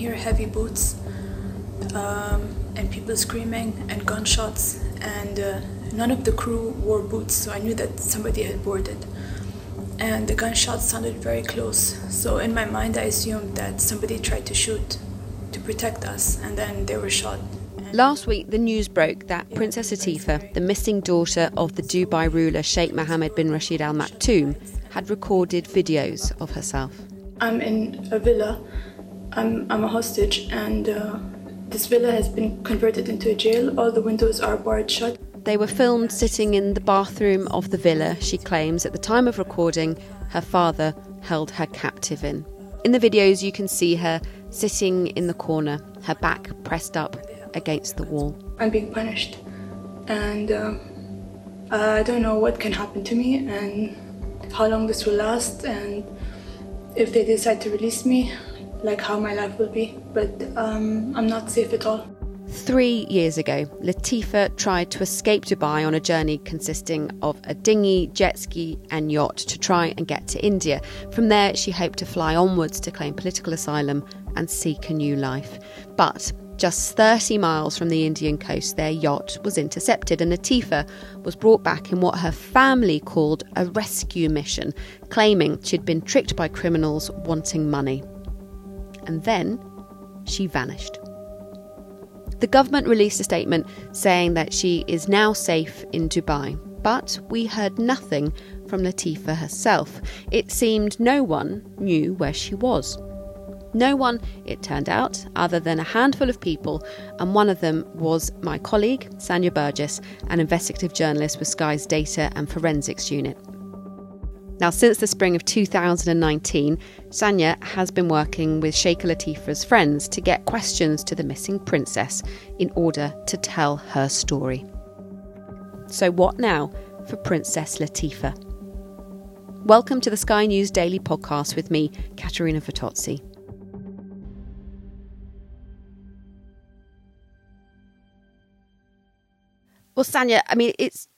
hear heavy boots um, and people screaming and gunshots, and uh, none of the crew wore boots, so I knew that somebody had boarded. And the gunshots sounded very close, so in my mind, I assumed that somebody tried to shoot to protect us, and then they were shot. Last week, the news broke that Princess Latifa, the missing daughter of the Dubai ruler Sheikh Mohammed bin Rashid Al Maktoum, had recorded videos of herself. I'm in a villa. I'm, I'm a hostage, and uh, this villa has been converted into a jail. All the windows are barred shut. They were filmed sitting in the bathroom of the villa, she claims. At the time of recording, her father held her captive in. In the videos, you can see her sitting in the corner, her back pressed up against the wall. I'm being punished, and uh, I don't know what can happen to me and how long this will last, and if they decide to release me, like how my life will be. But um, I'm not safe at all. Three years ago, Latifa tried to escape Dubai on a journey consisting of a dinghy, jet ski, and yacht to try and get to India. From there, she hoped to fly onwards to claim political asylum and seek a new life. But just 30 miles from the Indian coast, their yacht was intercepted, and Latifa was brought back in what her family called a rescue mission, claiming she'd been tricked by criminals wanting money. And then she vanished. The government released a statement saying that she is now safe in Dubai, but we heard nothing from Latifa herself. It seemed no one knew where she was. No one, it turned out, other than a handful of people, and one of them was my colleague, Sanya Burgess, an investigative journalist with Sky's Data and Forensics Unit. Now, since the spring of 2019, Sanya has been working with Sheikh Latifa's friends to get questions to the missing princess in order to tell her story. So, what now for Princess Latifa? Welcome to the Sky News Daily Podcast with me, Katerina Fantozzi. Well, Sanya, I mean, it's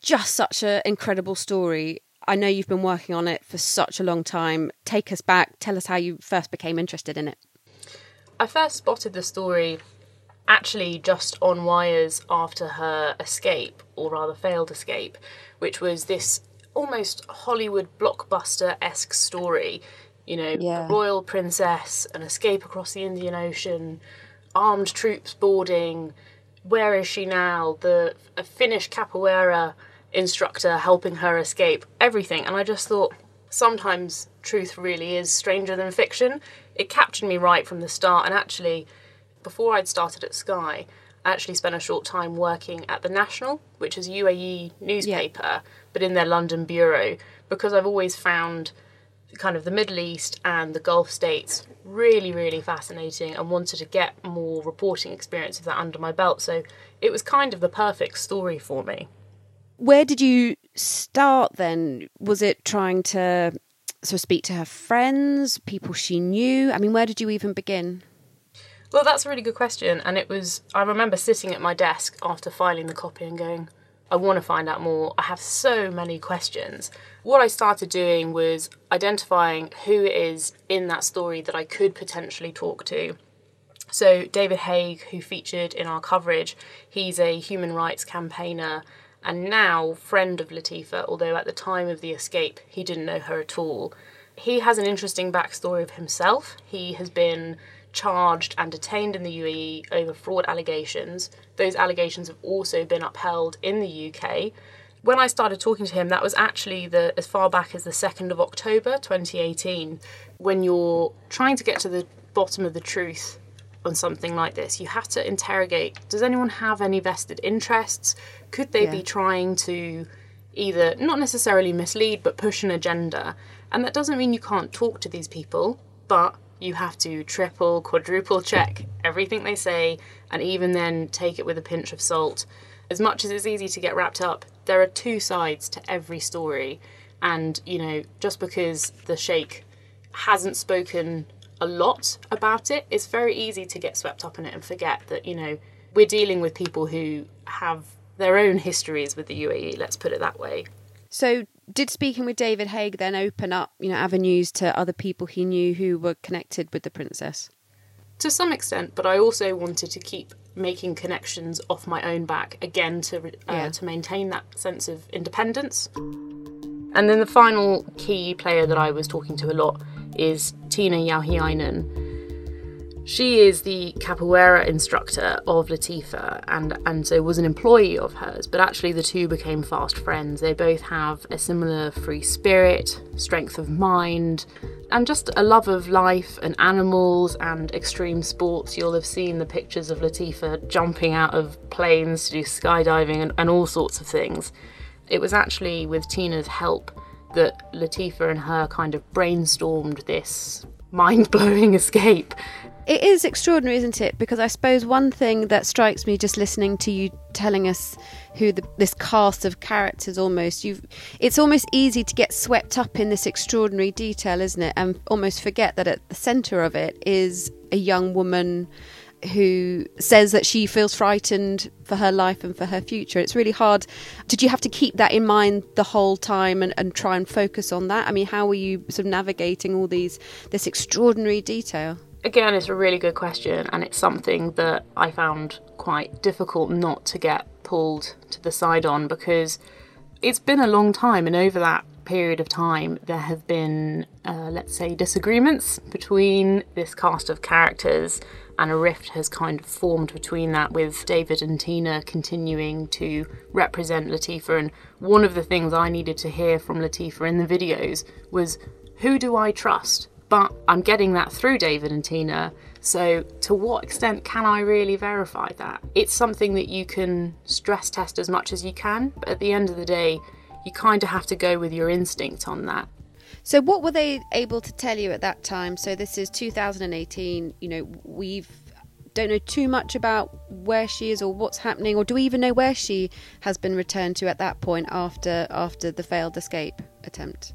just such an incredible story. I know you've been working on it for such a long time. Take us back. Tell us how you first became interested in it. I first spotted the story actually just on wires after her escape, or rather failed escape, which was this almost Hollywood blockbuster esque story. You know, yeah. a royal princess, an escape across the Indian Ocean, armed troops boarding, where is she now? The a Finnish capoeira instructor helping her escape, everything. And I just thought, sometimes truth really is stranger than fiction. It captured me right from the start. And actually, before I'd started at Sky, I actually spent a short time working at the National, which is a UAE newspaper, yeah. but in their London bureau, because I've always found kind of the Middle East and the Gulf states really, really fascinating and wanted to get more reporting experience of that under my belt. So it was kind of the perfect story for me. Where did you start then? Was it trying to of speak to her friends, people she knew? I mean, where did you even begin? Well, that's a really good question. And it was, I remember sitting at my desk after filing the copy and going, I want to find out more. I have so many questions. What I started doing was identifying who is in that story that I could potentially talk to. So, David Haigh, who featured in our coverage, he's a human rights campaigner and now friend of Latifa, although at the time of the escape he didn't know her at all. He has an interesting backstory of himself. He has been charged and detained in the UAE over fraud allegations. Those allegations have also been upheld in the UK. When I started talking to him, that was actually the as far back as the 2nd of October 2018. When you're trying to get to the bottom of the truth on something like this, you have to interrogate does anyone have any vested interests? Could they yeah. be trying to either not necessarily mislead but push an agenda? And that doesn't mean you can't talk to these people, but you have to triple, quadruple check everything they say, and even then take it with a pinch of salt. As much as it's easy to get wrapped up, there are two sides to every story. And, you know, just because the Sheikh hasn't spoken a lot about it, it's very easy to get swept up in it and forget that, you know, we're dealing with people who have their own histories with the UAE, let's put it that way. So, did speaking with David Haigh then open up, you know, avenues to other people he knew who were connected with the princess? To some extent, but I also wanted to keep making connections off my own back again to uh, Yeah. to maintain that sense of independence. And then the final key player that I was talking to a lot is Tina Jauhiainen. She is the capoeira instructor of Latifa and, and so was an employee of hers, but actually the two became fast friends. They both have a similar free spirit, strength of mind, and just a love of life and animals and extreme sports. You'll have seen the pictures of Latifa jumping out of planes to do skydiving and, and all sorts of things. It was actually with Tina's help that Latifa and her kind of brainstormed this mind blowing escape. It is extraordinary, isn't it? Because I suppose one thing that strikes me just listening to you telling us who the, this cast of characters almost you it's almost easy to get swept up in this extraordinary detail, isn't it? And almost forget that at the centre of it is a young woman who says that she feels frightened for her life and for her future. It's really hard. Did you have to keep that in mind the whole time and, and try and focus on that? I mean, how were you sort of navigating all these this extraordinary detail? Again, it's a really good question, and it's something that I found quite difficult not to get pulled to the side on because it's been a long time, and over that period of time, there have been, uh, let's say, disagreements between this cast of characters, and a rift has kind of formed between that, with David and Tina continuing to represent Latifa. And one of the things I needed to hear from Latifa in the videos was, Who do I trust? But I'm getting that through David and Tina. So, to what extent can I really verify that? It's something that you can stress test as much as you can, but at the end of the day, you kind of have to go with your instinct on that. So, what were they able to tell you at that time? So, this is 2018. You know, we've don't know too much about where she is or what's happening, or do we even know where she has been returned to at that point after after the failed escape attempt?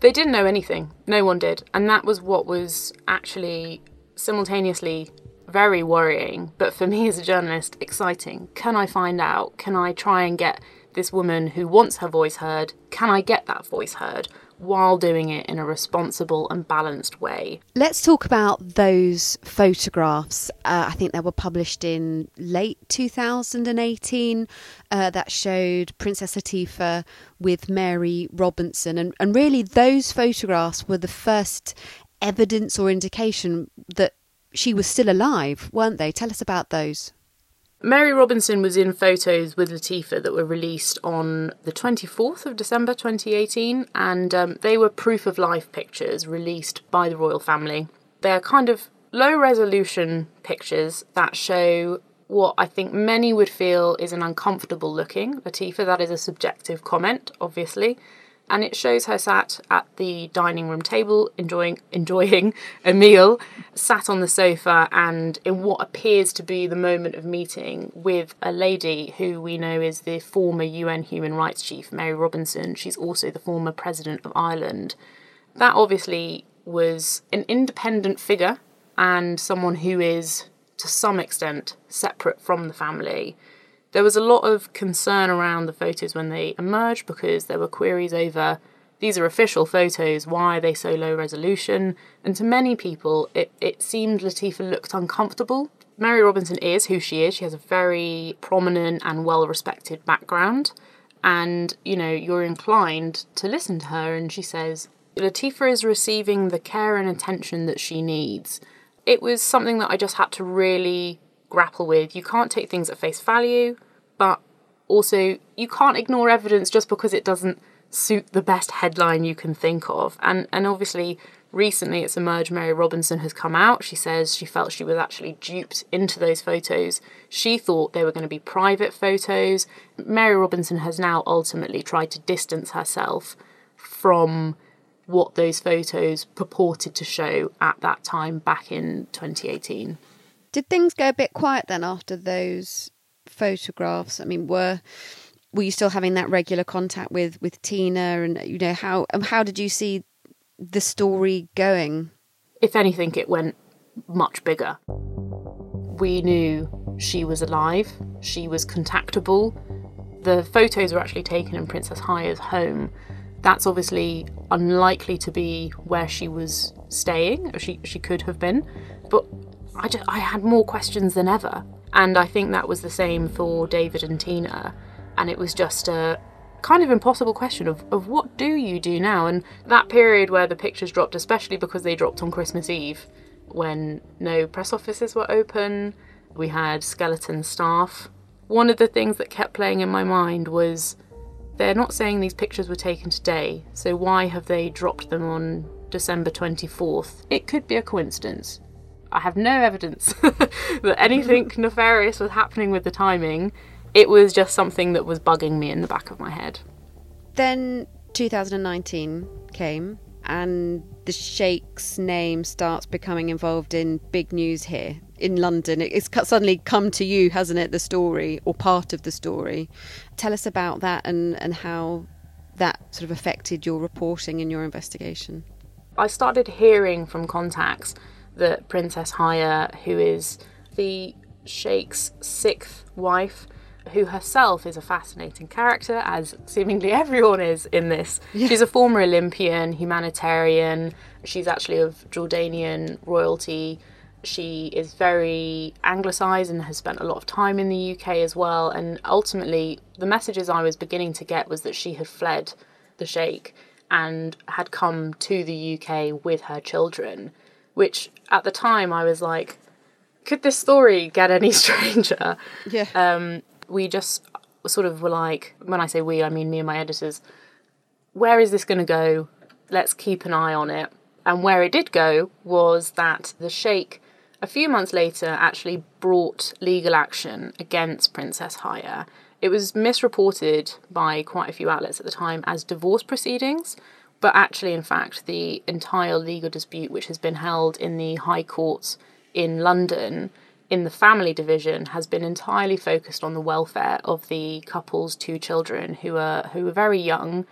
They didn't know anything. No one did. And that was what was actually simultaneously very worrying, but for me as a journalist, exciting. Can I find out? Can I try and get this woman who wants her voice heard? Can I get that voice heard while doing it in a responsible and balanced way? Let's talk about those photographs. Uh, I think they were published in late 2018 uh, that showed Princess Latifa with Mary Robinson. And, and really, those photographs were the first evidence or indication that she was still alive, weren't they? Tell us about those. Mary Robinson was in photos with Latifa that were released on the 24th of December 2018, and um, they were proof of life pictures released by the royal family. They're kind of low resolution pictures that show what I think many would feel is an uncomfortable looking Latifa. That is a subjective comment, obviously. And it shows her sat at the dining room table enjoying enjoying a meal, sat on the sofa and in what appears to be the moment of meeting with a lady who we know is the former UN human rights chief, Mary Robinson. She's also the former president of Ireland. That obviously was an independent figure and someone who is to some extent separate from the family. There was a lot of concern around the photos when they emerged because there were queries over these are official photos, why are they so low resolution? And to many people, it, it seemed Latifa looked uncomfortable. Mary Robinson is who she is. She has a very prominent and well respected background. And, you know, you're inclined to listen to her, and she says, Latifa is receiving the care and attention that she needs. It was something that I just had to really grapple with. You can't take things at face value, but also you can't ignore evidence just because it doesn't suit the best headline you can think of. And and obviously recently it's emerged Mary Robinson has come out. She says she felt she was actually duped into those photos. She thought they were going to be private photos. Mary Robinson has now ultimately tried to distance herself from what those photos purported to show at that time back in 2018. Did things go a bit quiet then after those photographs? I mean, were were you still having that regular contact with with Tina, and you know how um, how did you see the story going? If anything, it went much bigger. We knew she was alive. She was contactable. The photos were actually taken in Princess Haya's home. That's obviously unlikely to be where she was staying, she, she could have been. But I, just, I had more questions than ever. And I think that was the same for David and Tina. And it was just a kind of impossible question of, of what do you do now? And that period where the pictures dropped, especially because they dropped on Christmas Eve, when no press offices were open, we had skeleton staff. One of the things that kept playing in my mind was they're not saying these pictures were taken today, so why have they dropped them on December 24th? It could be a coincidence. I have no evidence that anything nefarious was happening with the timing. It was just something that was bugging me in the back of my head. Then 2019 came, and the Sheikh's name starts becoming involved in big news here in London. It's suddenly come to you, hasn't it? The story or part of the story. Tell us about that and, and how that sort of affected your reporting and your investigation. I started hearing from contacts that Princess Haya, who is the Sheikh's sixth wife, who herself is a fascinating character, as seemingly everyone is in this. Yeah. She's a former Olympian, humanitarian. She's actually of Jordanian royalty. She is very anglicised and has spent a lot of time in the UK as well. And ultimately, the messages I was beginning to get was that she had fled the Sheikh and had come to the UK with her children, which at the time I was like, could this story get any stranger? Yeah. Um, we just sort of were like, when I say we, I mean me and my editors, where is this going to go? Let's keep an eye on it. And where it did go was that the Sheikh, a few months later, actually brought legal action against Princess Haya. It was misreported by quite a few outlets at the time as divorce proceedings, but actually, in fact, the entire legal dispute, which has been held in the High Courts in London, in the family division has been entirely focused on the welfare of the couple's two children who are who were very young.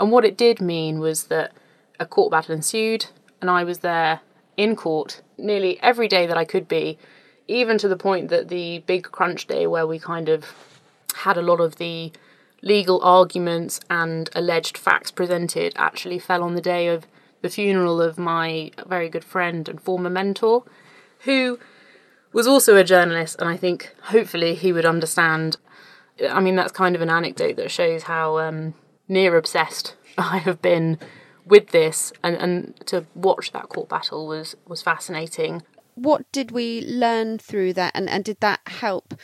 And what it did mean was that a court battle ensued and I was there in court nearly every day that I could be, even to the point that the big crunch day where we kind of had a lot of the legal arguments and alleged facts presented actually fell on the day of the funeral of my very good friend and former mentor, who was also a journalist, and I think hopefully he would understand. I mean, that's kind of an anecdote that shows how um, near obsessed I have been with this, and, and to watch that court battle was was fascinating. What did we learn through that, and, and did that help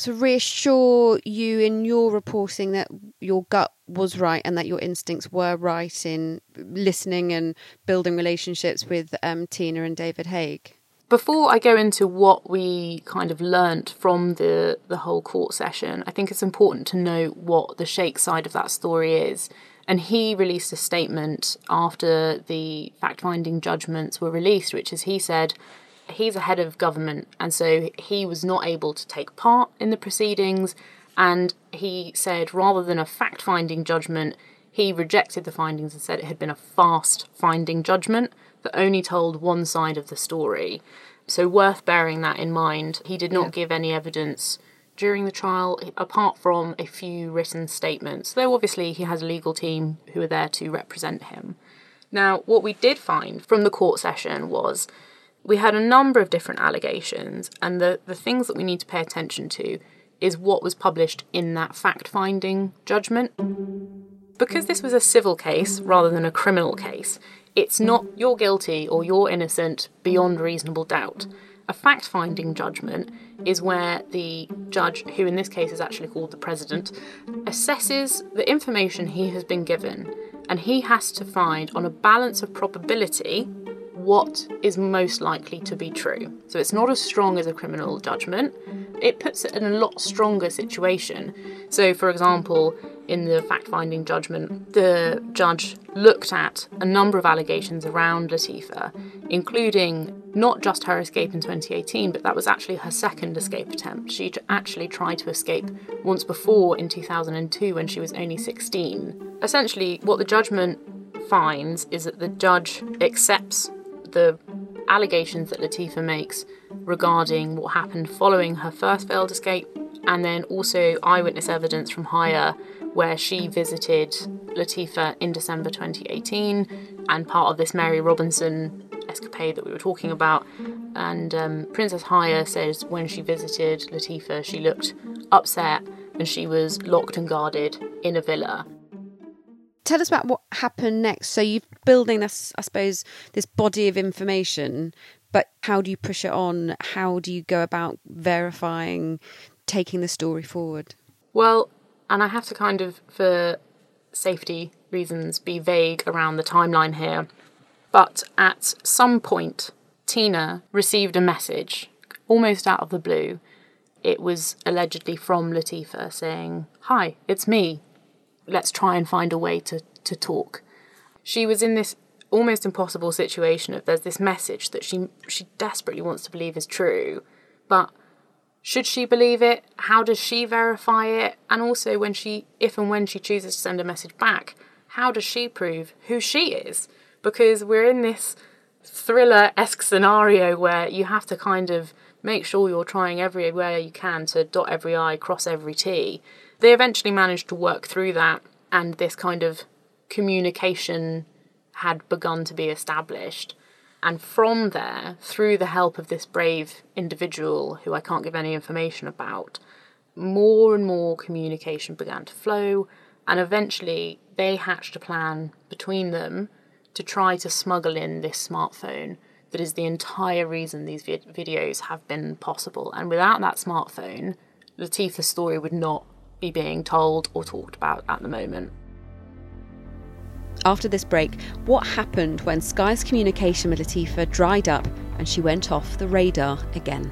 to reassure you in your reporting that your gut was right and that your instincts were right in listening and building relationships with um, Tina and David Haigh? Before I go into what we kind of learnt from the, the whole court session, I think it's important to note what the Sheikh side of that story is. And he released a statement after the fact finding judgments were released, which is he said he's a head of government, and so he was not able to take part in the proceedings. And he said rather than a fact finding judgment, he rejected the findings and said it had been a fast finding judgment that only told one side of the story. So, worth bearing that in mind. He did not yeah. give any evidence during the trial apart from a few written statements, though obviously he has a legal team who are there to represent him. Now, what we did find from the court session was we had a number of different allegations, and the, the things that we need to pay attention to is what was published in that fact finding judgment. Because this was a civil case rather than a criminal case, it's not you're guilty or you're innocent beyond reasonable doubt. A fact finding judgment is where the judge, who in this case is actually called the president, assesses the information he has been given and he has to find, on a balance of probability, what is most likely to be true. So it's not as strong as a criminal judgment. It puts it in a lot stronger situation. So, for example, in the fact finding judgment, the judge looked at a number of allegations around Latifa, including not just her escape in 2018, but that was actually her second escape attempt. She actually tried to escape once before in 2002 when she was only 16. Essentially, what the judgment finds is that the judge accepts the allegations that Latifa makes regarding what happened following her first failed escape, and then also eyewitness evidence from Haya where she visited Latifa in December 2018, and part of this Mary Robinson escapade that we were talking about. And um, Princess Haya says when she visited Latifa, she looked upset and she was locked and guarded in a villa. Tell us about what happened next. So you're building this, I suppose, this body of information, but how do you push it on? How do you go about verifying, taking the story forward? Well, and I have to kind of, for safety reasons, be vague around the timeline here. But at some point, Tina received a message almost out of the blue. It was allegedly from Latifa saying, Hi, it's me. Let's try and find a way to, to talk. She was in this almost impossible situation of there's this message that she she desperately wants to believe is true, but should she believe it? How does she verify it? And also, when she, if and when she chooses to send a message back, how does she prove who she is? Because we're in this thriller esque scenario where you have to kind of make sure you're trying everywhere you can to dot every I, cross every T. They eventually managed to work through that, and this kind of communication had begun to be established. And from there, through the help of this brave individual who I can't give any information about, more and more communication began to flow. And eventually, they hatched a plan between them to try to smuggle in this smartphone that is the entire reason these videos have been possible. And without that smartphone, Latifa's story would not be being told or talked about at the moment. After this break, what happened when Sky's communication with Latifa dried up and she went off the radar again?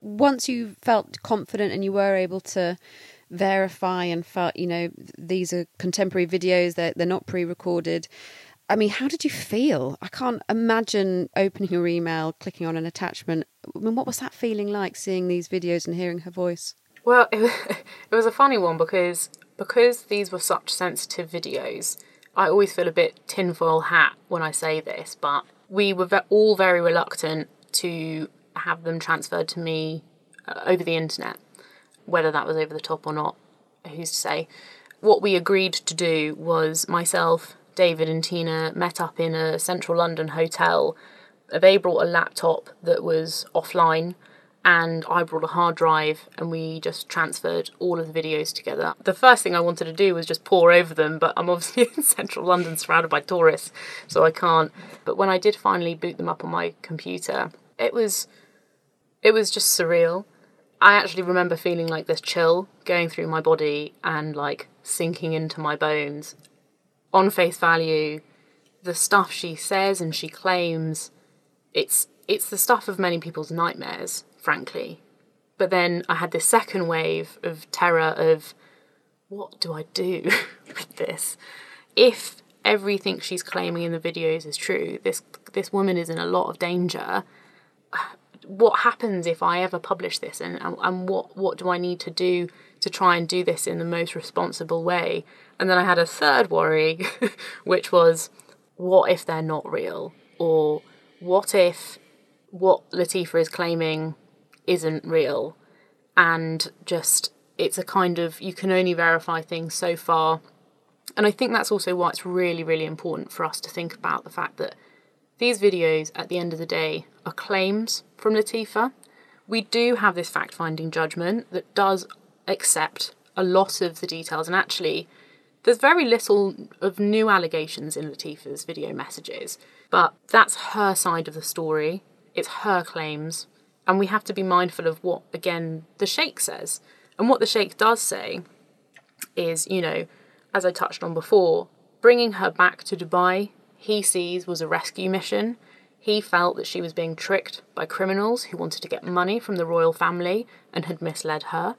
Once you felt confident and you were able to verify and felt, you know, these are contemporary videos, they're, they're not pre recorded. I mean, how did you feel? I can't imagine opening your email, clicking on an attachment. I mean, what was that feeling like seeing these videos and hearing her voice? Well, it was, a funny one because because these were such sensitive videos. I always feel a bit tinfoil hat when I say this, but we were all very reluctant to have them transferred to me uh, over the internet, whether that was over the top or not. Who's to say? What we agreed to do was myself, David and Tina met up in a central London hotel. They brought a laptop that was offline, and I brought a hard drive, and we just transferred all of the videos together. The first thing I wanted to do was just pour over them, but I'm obviously in central London surrounded by tourists, so I can't. But when I did finally boot them up on my computer, it was it was just surreal. I actually remember feeling like this chill going through my body and like sinking into my bones on face value, the stuff she says and she claims, it's it's the stuff of many people's nightmares, frankly. But then I had this second wave of terror of what do I do with this? If everything she's claiming in the videos is true, this this woman is in a lot of danger. What happens if I ever publish this and, and, what, what do I need to do to try and do this in the most responsible way? And then I had a third worry, which was what if they're not real? Or what if what Latifa is claiming isn't real? And just, it's a kind of, you can only verify things so far. And I think that's also why it's really, really important for us to think about the fact that these videos, at the end of the day, are claims from Latifa. We do have this fact finding judgment that does accept a lot of the details and actually there's very little of new allegations in Latifa's video messages, but that's her side of the story. It's her claims, and we have to be mindful of what, again, the Sheikh says. And what the Sheikh does say is, you know, as I touched on before, bringing her back to Dubai, he sees was a rescue mission. He felt that she was being tricked by criminals who wanted to get money from the royal family and had misled her.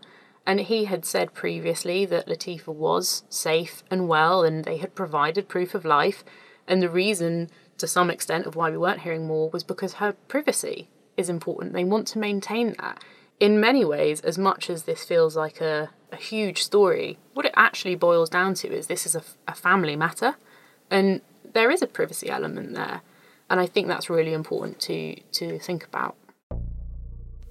And he had said previously that Latifa was safe and well, and they had provided proof of life. And the reason, to some extent, of why we weren't hearing more was because her privacy is important. They want to maintain that. In many ways, as much as this feels like a, a huge story, what it actually boils down to is this is a, a family matter. And there is a privacy element there. And I think that's really important to, to think about.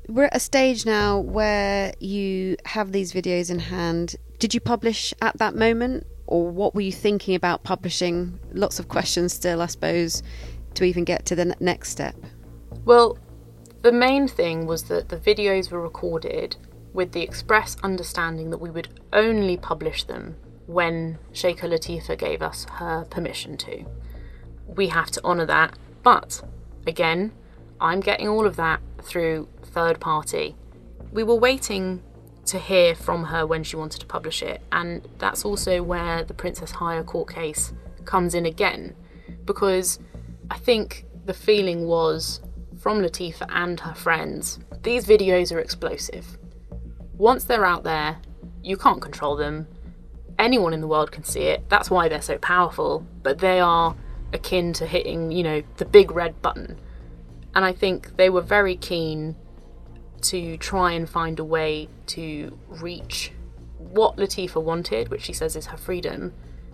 We're at a stage now where you have these videos in hand. Did you publish at that moment, or what were you thinking about publishing? Lots of questions still, I suppose, to even get to the next step. Well, the main thing was that the videos were recorded with the express understanding that we would only publish them when Sheikha Latifa gave us her permission to. We have to honour that, but again, I'm getting all of that through third party. We were waiting to hear from her when she wanted to publish it, and that's also where the Princess Haya court case comes in again, because I think the feeling was from Latifa and her friends these videos are explosive. Once they're out there, you can't control them. Anyone in the world can see it. That's why they're so powerful, but they are akin to hitting, you know, the big red button. And I think they were very keen to try and find a way to reach what Latifa wanted, which she says is her freedom,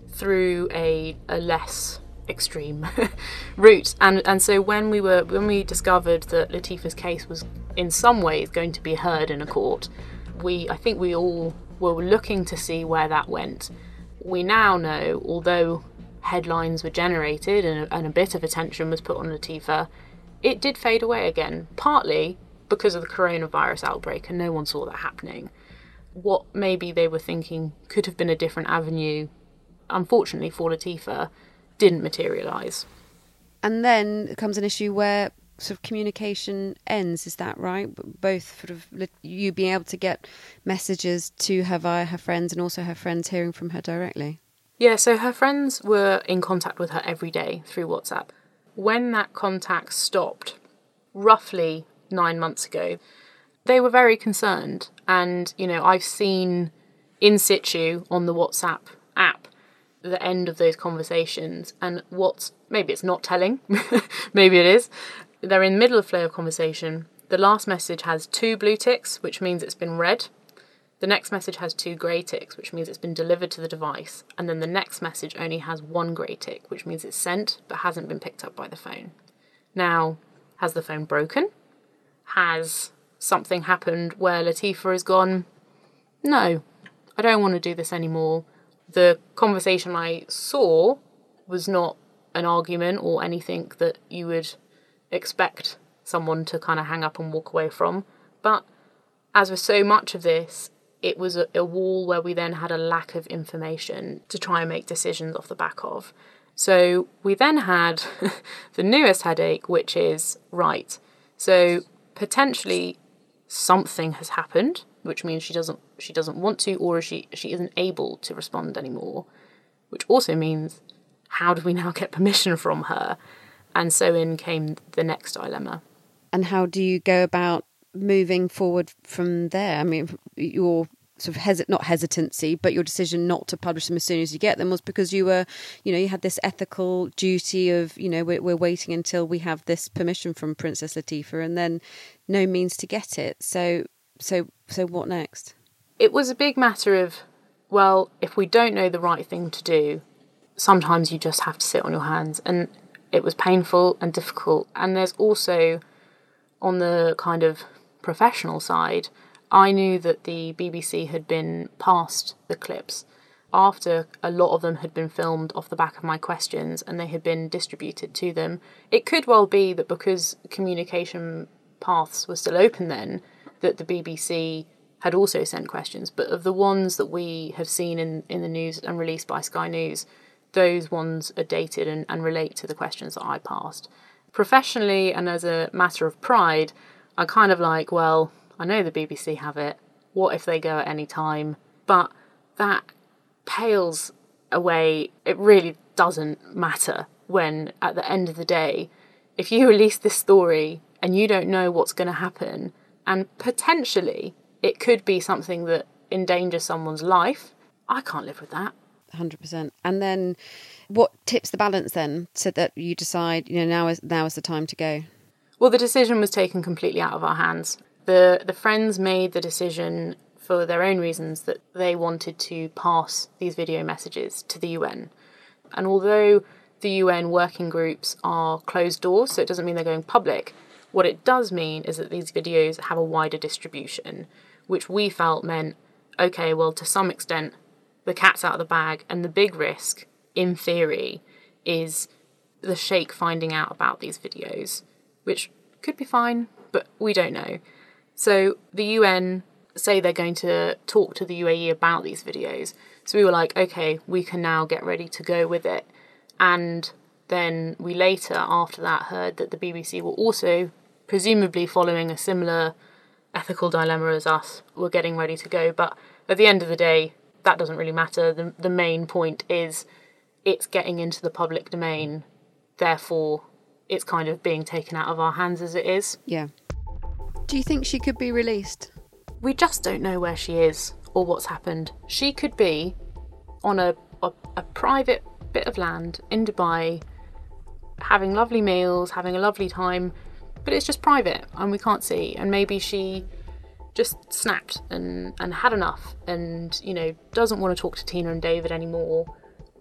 through a, a less extreme route. And and so when we were when we discovered that Latifa's case was in some ways going to be heard in a court, we I think we all were looking to see where that went. We now know, although headlines were generated and a, and a bit of attention was put on Latifa, it did fade away again, partly because of the coronavirus outbreak and no one saw that happening. What maybe they were thinking could have been a different avenue, unfortunately for Latifa, didn't materialise. And then comes an issue where sort of communication ends. Is that right? Both sort of you being able to get messages to her via her friends, and also her friends hearing from her directly. Yeah, so her friends were in contact with her every day through WhatsApp. When that contact stopped, roughly nine months ago, they were very concerned. And, you know, I've seen in situ on the WhatsApp app the end of those conversations and what's maybe it's not telling, maybe it is. They're in the middle of flow of conversation. The last message has two blue ticks, which means it's been read. The next message has two grey ticks, which means it's been delivered to the device. And then the next message only has one grey tick, which means it's sent but hasn't been picked up by the phone. Now, has the phone broken? Has something happened where Latifa has gone, no, I don't want to do this anymore the conversation I saw was not an argument or anything that you would expect someone to kind of hang up and walk away from. But as with so much of this, it was a, a, wall where we then had a lack of information to try and make decisions off the back of. So we then had the newest headache, which is right. So potentially something has happened which means she doesn't she doesn't want to or she she isn't able to respond anymore which also means how do we now get permission from her? And so in came the next dilemma. And how do you go about moving forward from there? I mean your sort of hesit not hesitancy but your decision not to publish them as soon as you get them was because you were you know you had this ethical duty of you know we're, we're waiting until we have this permission from princess latifa and then no means to get it. So so so what next? It was a big matter of well, if we don't know the right thing to do, sometimes you just have to sit on your hands. And it was painful and difficult. And there's also on the kind of professional side, I knew that the BBC had been passed the clips after a lot of them had been filmed off the back of my questions and they had been distributed to them. It could well be that because communication paths were still open then, that the BBC had also sent questions, but of the ones that we have seen in, in the news and released by Sky News, those ones are dated and, and relate to the questions that I passed. Professionally and as a matter of pride, I kind of like, well, I know the BBC have it. What if they go at any time? But that pales away. It really doesn't matter when, at the end of the day, if you release this story and you don't know what's going to happen, and potentially it could be something that endangers someone's life. I can't live with that. 100%. And then what tips the balance then so that you decide, you know, now is now is the time to go? Well, the decision was taken completely out of our hands. The the friends made the decision for their own reasons that they wanted to pass these video messages to the UN. And although the UN working groups are closed doors, so it doesn't mean they're going public, What it does mean is that these videos have a wider distribution, which we felt meant okay, well, to some extent, the cat's out of the bag, and the big risk, in theory, is the sheikh finding out about these videos, which could be fine, but we don't know. So the UN say they're going to talk to the UAE about these videos. So we were like, okay, we can now get ready to go with it. And then we later, after that, heard that the BBC were also, presumably following a similar ethical dilemma as us, were getting ready to go. But at the end of the day, that doesn't really matter. The, the main point is it's getting into the public domain, therefore, it's kind of being taken out of our hands as it is. Yeah. Do you think she could be released? We just don't know where she is or what's happened. She could be on a, a, a private bit of land in Dubai, having lovely meals, having a lovely time, but it's just private and we can't see. And maybe she just snapped and, and had enough and, you know, doesn't want to talk to Tina and David anymore,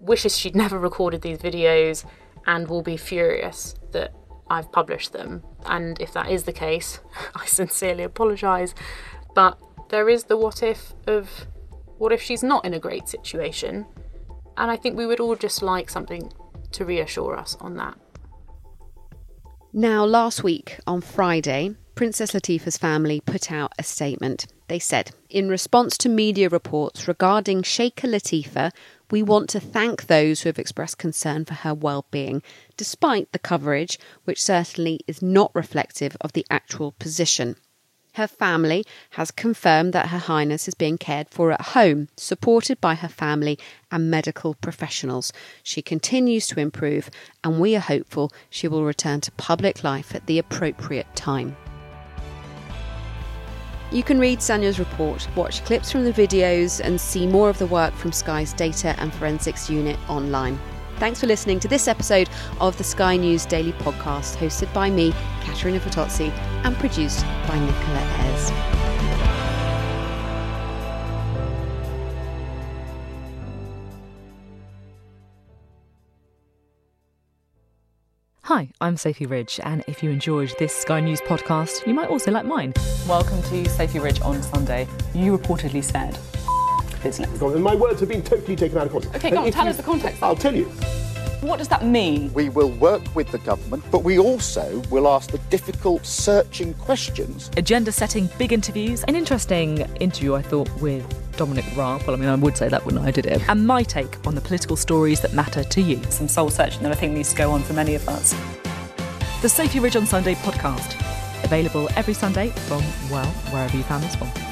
wishes she'd never recorded these videos, and will be furious that I've published them. And if that is the case, I sincerely apologise. But there is the what if of what if she's not in a great situation? And I think we would all just like something to reassure us on that. Now, last week on Friday, Princess Latifa's family put out a statement. They said, in response to media reports regarding Sheikha Latifa, we want to thank those who have expressed concern for her well-being, despite the coverage, which certainly is not reflective of the actual position. Her family has confirmed that Her Highness is being cared for at home, supported by her family and medical professionals. She continues to improve, and we are hopeful she will return to public life at the appropriate time. You can read Sanya's report, watch clips from the videos, and see more of the work from Sky's data and forensics unit online. Thanks for listening to this episode of the Sky News Daily Podcast, hosted by me, Caterina Fantozzi, and produced by Nicola Ayres. Hi, I'm Sophy Ridge, and if you enjoyed this Sky News podcast, you might also like mine. Welcome to Sophy Ridge on Sunday. You reportedly said business. And my words have been totally taken out of context. Okay, And go on, tell you- us the context. I'll tell you. What does that mean? We will work with the government, but we also will ask the difficult, searching questions. Agenda setting, big interviews. An interesting interview, I thought, with Dominic Raab. Well, I mean, I would say that when I did it. And my take on the political stories that matter to you. Some soul searching that I think needs to go on for many of us. The Sophy Ridge on Sunday podcast. Available every Sunday from, well, wherever you found this one.